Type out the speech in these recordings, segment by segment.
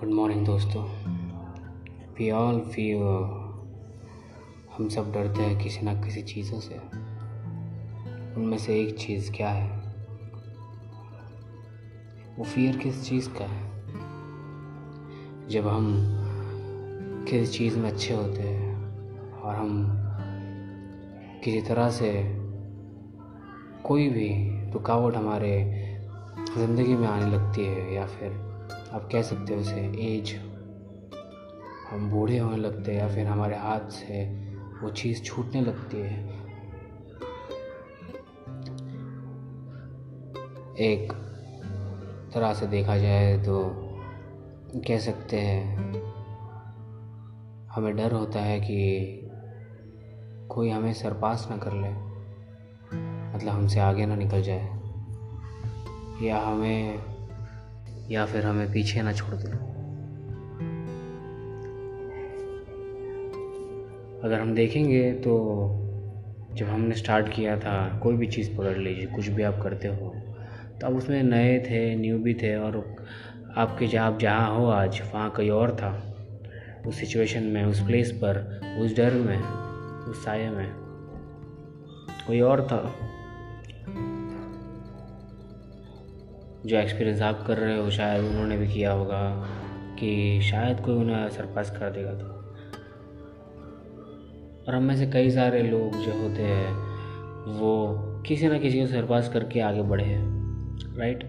Good morning दोस्तों। We all feel हम सब डरते हैं किसी ना किसी चीज़ों से। उनमें से एक चीज़ क्या है? वो फियर किस चीज़ का है? जब हम किसी चीज़ में अच्छे होते हैं और हम किसी तरह से कोई भी रुकावट हमारे ज़िंदगी में आने लगती है या फिर आप कह सकते हो उसे, एज, हम बूढ़े होने लगते हैं या फिर हमारे हाथ से वो चीज़ छूटने लगती है। एक तरह से देखा जाए तो कह सकते हैं, हमें डर होता है कि कोई हमें सरपास ना कर ले मतलब हमसे आगे ना निकल जाए, या हमें या फिर हमें पीछे ना छोड़ दे। अगर हम देखेंगे तो जब हमने स्टार्ट किया था, कोई भी चीज़ पकड़ लीजिए, कुछ भी आप करते हो तो आप उसमें नए थे न्यू भी थे, और आपके जहाँ, आप जहाँ हो आज, वहाँ कोई और था, उस सिचुएशन में, उस प्लेस पर, उस डर में, उस साय में, कोई और था। जो एक्सपीरियंस आप कर रहे हो, शायद उन्होंने भी किया होगा कि शायद कोई उन्हें सरपास कर देगा तो। और हम में से कई सारे लोग जो होते हैं, वो किसी ना किसी को सरपास करके आगे बढ़े हैं राइट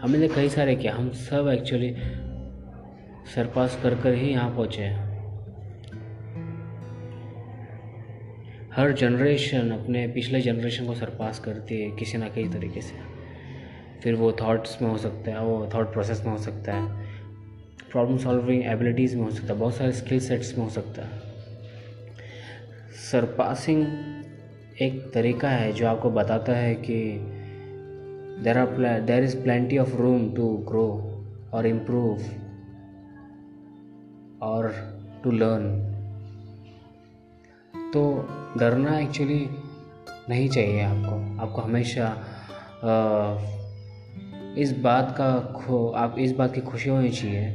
हमें से कई सारे क्या, हम सब एक्चुअली सरपास कर कर ही यहाँ पहुँचे हैं। हर जनरेशन अपने पिछले जनरेशन को सरपास करती है किसी ना किसी तरीके से। फिर वो थॉट्स में हो सकता है, वो थॉट प्रोसेस में हो सकता है। प्रॉब्लम सॉल्विंग एबिलिटीज़ में हो सकता है, बहुत सारे स्किल सेट्स में हो सकता है। सरपासिंग एक तरीका है जो आपको बताता है कि देर आर प्ला there is plenty of room to grow और इम्प्रूव और टू लर्न तो डरना एक्चुअली नहीं चाहिए आपको। आपको हमेशा इस बात का खो, आप इस बात की खुशी होनी चाहिए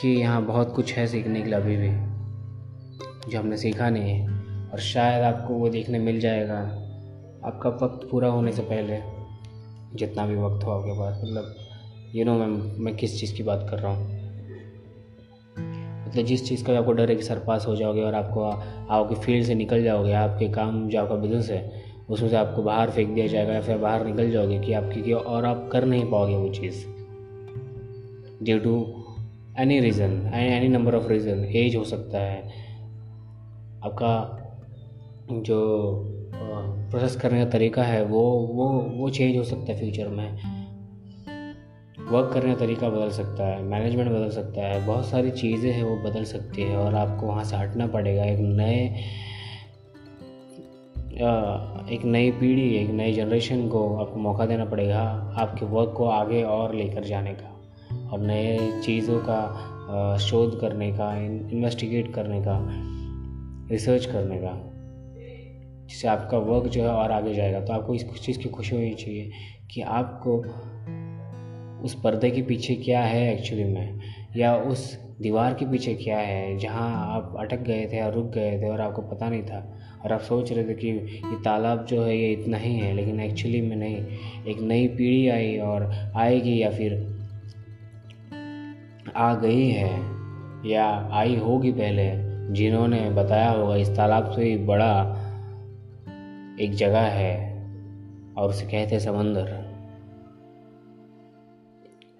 कि यहाँ बहुत कुछ है सीखने के लिए अभी भी, जो हमने सीखा नहीं है। और शायद आपको वो देखने मिल जाएगा, आपका वक्त पूरा होने से पहले, जितना भी वक्त हो आपके पास। मतलब यू नो मैं मैं किस चीज़ की बात कर रहा हूँ? मतलब जिस चीज़ का आपको डर है कि सर पास हो जाओगे और आपको आपके फ़ील्ड से निकल जाओगे, आपके काम, जो आपका बिज़नेस है उसमें से आपको बाहर फेंक दिया जाएगा या फिर बाहर निकल जाओगे कि आप क्योंकि और आप कर नहीं पाओगे वो चीज़। Due to any reason any number of reason age हो सकता है। आपका जो प्रोसेस करने का तरीका है वो वो वो चेंज हो सकता है फ्यूचर में। वर्क करने का तरीका बदल सकता है मैनेजमेंट बदल सकता है, बहुत सारी चीज़ें हैं वो बदल सकती है और आपको वहाँ से हटना पड़ेगा। एक नए एक नई पीढ़ी, एक नई जनरेशन को आपको मौका देना पड़ेगा आपके वर्क को आगे और लेकर जाने का और नए चीज़ों का शोध करने का इन्वेस्टिगेट करने का रिसर्च करने का, जिससे आपका वर्क जो है और आगे जाएगा। तो आपको इस चीज़ की खुशी होनी चाहिए कि आपको उस पर्दे के पीछे क्या है एक्चुअली में या उस दीवार के पीछे क्या है? जहाँ आप अटक गए थे और रुक गए थे और आपको पता नहीं था। और आप सोच रहे थे कि ये तालाब जो है ये इतना ही है, लेकिन एक्चुअली में नहीं। एक नई पीढ़ी आई और आएगी या फिर आ गई है, या आई होगी पहले, जिन्होंने बताया होगा। इस तालाब से ही बड़ा एक जगह है और उसे कहते समंदर।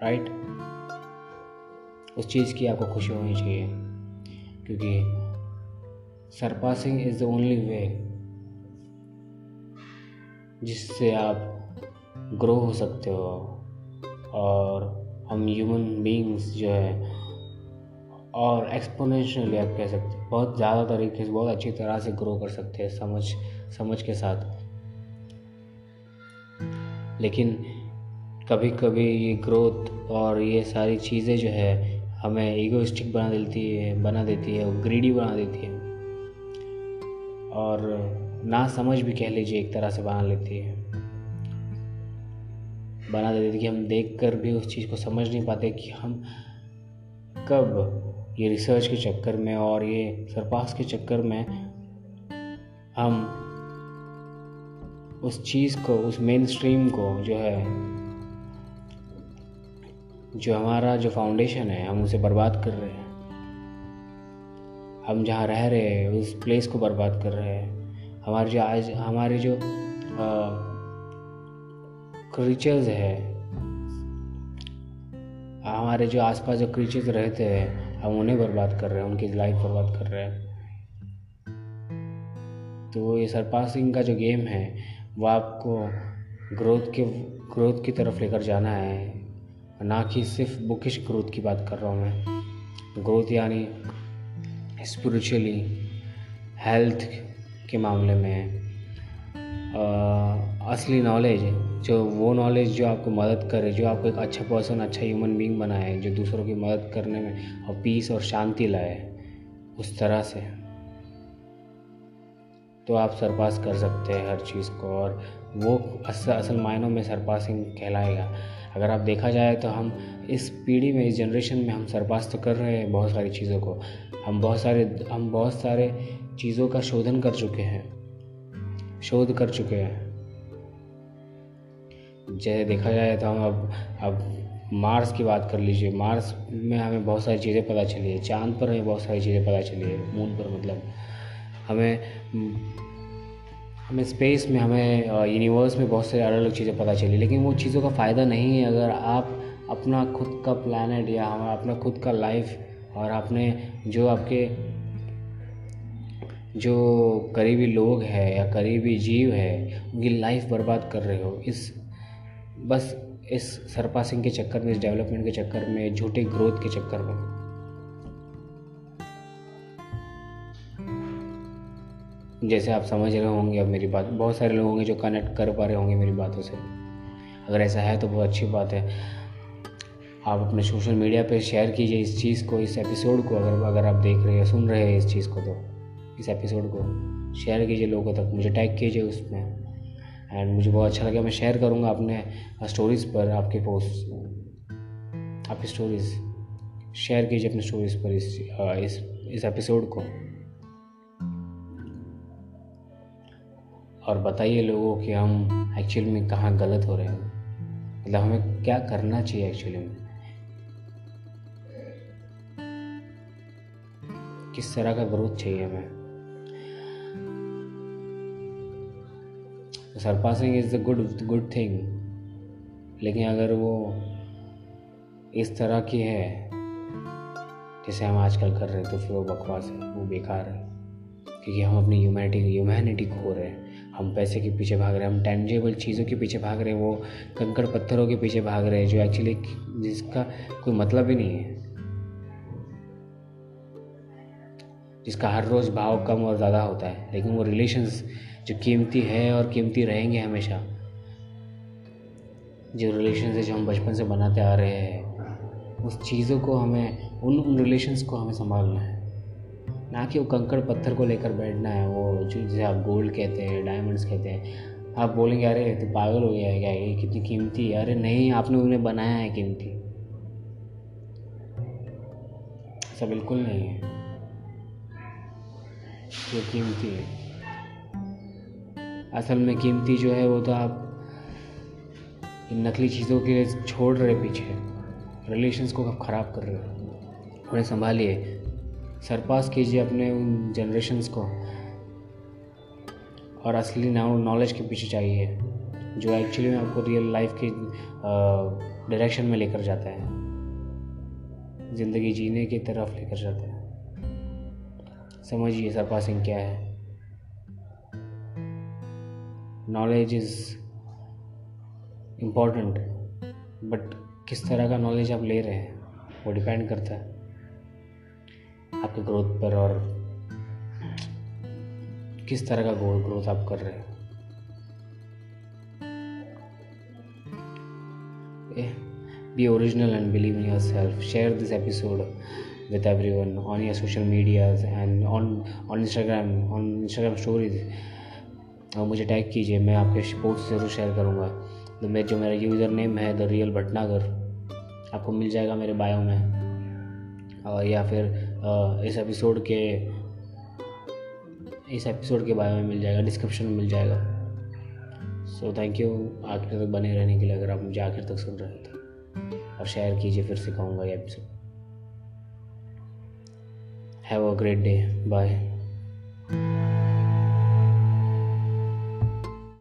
राइट उस चीज़ की आपको खुशी होनी चाहिए। क्योंकि surpassing is the only way जिससे आप ग्रो हो सकते हो। और हम ह्यूमन बींग्स जो है, और एक्सपोनेंशियली आप कह सकते हैं, बहुत ज़्यादा तरीके से, बहुत अच्छी तरह से ग्रो कर सकते हैं समझ समझ के साथ। लेकिन कभी कभी ये ग्रोथ और ये सारी चीज़ें जो है हमें ईगोइस्टिक बना देती है, बना देती है, और ग्रीडी बना देती है। और ना समझ भी कह लीजिए, एक तरह से बना लेती है। बना देती है कि हम देख कर भी उस चीज़ को समझ नहीं पाते कि हम कब ये रिसर्च के चक्कर में और ये सरपास के चक्कर में हम उस चीज़ को, उस मेन स्ट्रीम को जो है जो हमारा जो फाउंडेशन है, हम उसे बर्बाद कर रहे हैं। हम जहाँ रह रहे हैं, उस प्लेस को बर्बाद कर रहे हैं। हमारे जो आज, हमारे जो क्रीचर्स है, हमारे जो आसपास जो क्रीचर्स रहते हैं, हम उन्हें बर्बाद कर रहे हैं, उनकी लाइफ बर्बाद कर रहे हैं। तो ये सरपासिंग का जो गेम है, वो आपको ग्रोथ के ग्रोथ की तरफ़ लेकर जाना है। ना कि सिर्फ़ बुकिश ग्रोथ की बात कर रहा हूँ मैं। ग्रोथ यानी स्पिरिचुअली हेल्थ के मामले में आ, असली नॉलेज जो वो नॉलेज जो आपको मदद करे जो आपको एक अच्छा पर्सन अच्छा ह्यूमन बींग बनाए जो दूसरों की मदद करने में और पीस और शांति लाए उस तरह से। तो आप सरपास कर सकते हैं हर चीज़ को और वो असल असल मायनों में सरपासिंग कहलाएगा। अगर आप देखा जाए तो हम इस पीढ़ी में, इस जनरेशन में हम सरपास तो कर रहे हैं बहुत सारी चीज़ों को। हम बहुत सारे, हम बहुत सारे चीज़ों का शोधन कर चुके हैं। शोध कर चुके हैं। जैसे देखा जाए तो हम अब अब मार्स की बात कर लीजिए। मार्स में हमें बहुत सारी चीज़ें पता चली है। चाँद पर हमें बहुत सारी चीज़ें पता चली है। मून पर मतलब। हमें हमें स्पेस में, हमें यूनिवर्स में बहुत सारी अलग अलग चीज़ें पता चली, लेकिन वो चीज़ों का फ़ायदा नहीं है अगर आप अपना खुद का प्लानट या हमारा, अपना खुद का लाइफ और आपने जो आपके, जो करीबी लोग हैं या करीबी जीव है, उनकी लाइफ बर्बाद कर रहे हो, इस, बस इस सरपासिंग के चक्कर में, इस डेवलपमेंट के चक्कर में, झूठे ग्रोथ के चक्कर में। जैसे आप समझ रहे होंगे अब मेरी बात, बहुत सारे लोग होंगे जो कनेक्ट कर पा रहे होंगे मेरी बातों से। अगर ऐसा है तो बहुत अच्छी बात है। आप अपने सोशल मीडिया पे शेयर कीजिए इस चीज़ को, इस एपिसोड को, अगर अगर आप देख रहे हैं सुन रहे हैं इस चीज़ को तो इस एपिसोड को। शेयर कीजिए लोगों तक, मुझे टैग कीजिए उसमें। एंड मुझे बहुत अच्छा लगा, मैं शेयर करूँगा अपने स्टोरीज़ पर, आपके पोस्ट आपकी स्टोरीज़ शेयर कीजिए अपने स्टोरीज़ पर इस इस इस एपिसोड को। और बताइए लोगों कि हम एक्चुअली में कहाँ गलत हो रहे हैं। मतलब हमें क्या करना चाहिए एक्चुअली में? किस तरह का ग्रोथ चाहिए हमें? Surpassing is the good good thing लेकिन अगर वो इस तरह की है, जैसे हम आजकल कर रहे हैं तो फिर वो बकवास है, वो बेकार है। क्योंकि हम अपनी ह्यूमैनिटी ह्यूमैनिटी खो रहे हैं। हम पैसे के पीछे भाग रहे हैं, हम टेंजेबल चीज़ों के पीछे भाग रहे हैं, वो कंकड़ पत्थरों के पीछे भाग रहे हैं, जो एक्चुअली जिसका कोई मतलब ही नहीं है। जिसका हर रोज़ भाव कम और ज़्यादा होता है, लेकिन वो रिलेशंस जो कीमती है और कीमती रहेंगे हमेशा। जो रिलेशन है, जो हम बचपन से बनाते आ रहे हैं, उस चीज़ों को हमें, उन उन रिलेशंस को हमें संभालना है। ना कि वो कंकड़ पत्थर को लेकर बैठना है, वो जो जिसे आप गोल्ड कहते हैं डायमंड्स कहते हैं। आप बोलेंगे, अरे तो पागल हो गया है क्या? ये कितनी कीमती है? अरे, नहीं, आपने उन्हें बनाया है कीमती। ऐसा बिल्कुल नहीं है। ये कीमती है। असल में कीमती जो है, वो तो आप इन नकली चीज़ों के लिए छोड़ रहे पीछे। रिलेशंस को आप ख़राब कर रहे हो। उन्हें संभालिए। सरपास कीजिए अपने उन जनरेशन्स को। और असली नॉलेज के पीछे चाहिए जो एक्चुअली में आपको रियल लाइफ के डायरेक्शन में लेकर जाता है। ज़िंदगी जीने की तरफ़ लेकर जाता है। समझिए सरपासिंग क्या है। नॉलेज इज़ इंपॉर्टेंट बट किस तरह का नॉलेज आप ले रहे हैं, वो डिपेंड करता है। आपके ग्रोथ पर और किस तरह का गोल ग्रोथ आप कर रहे हैं be original and believe in yourself share this episode with everyone on your social medias and on on instagram on instagram stories और मुझे टैग कीजिए मैं आपके पोस्ट ज़रूर शेयर करूँगा तो मेरे जो मेरा यूज़र नेम है द रियल भटनागर आपको मिल जाएगा मेरे बायो में और या फिर इस एपिसोड के, इस एपिसोड के बारे में मिल जाएगा डिस्क्रिप्शन में मिल जाएगा। सो थैंक यू आखिर तक बने रहने के लिए अगर आप मुझे आखिर तक सुन रहे थे और शेयर कीजिए, फिर से कहूँगा ये episode have a great day bye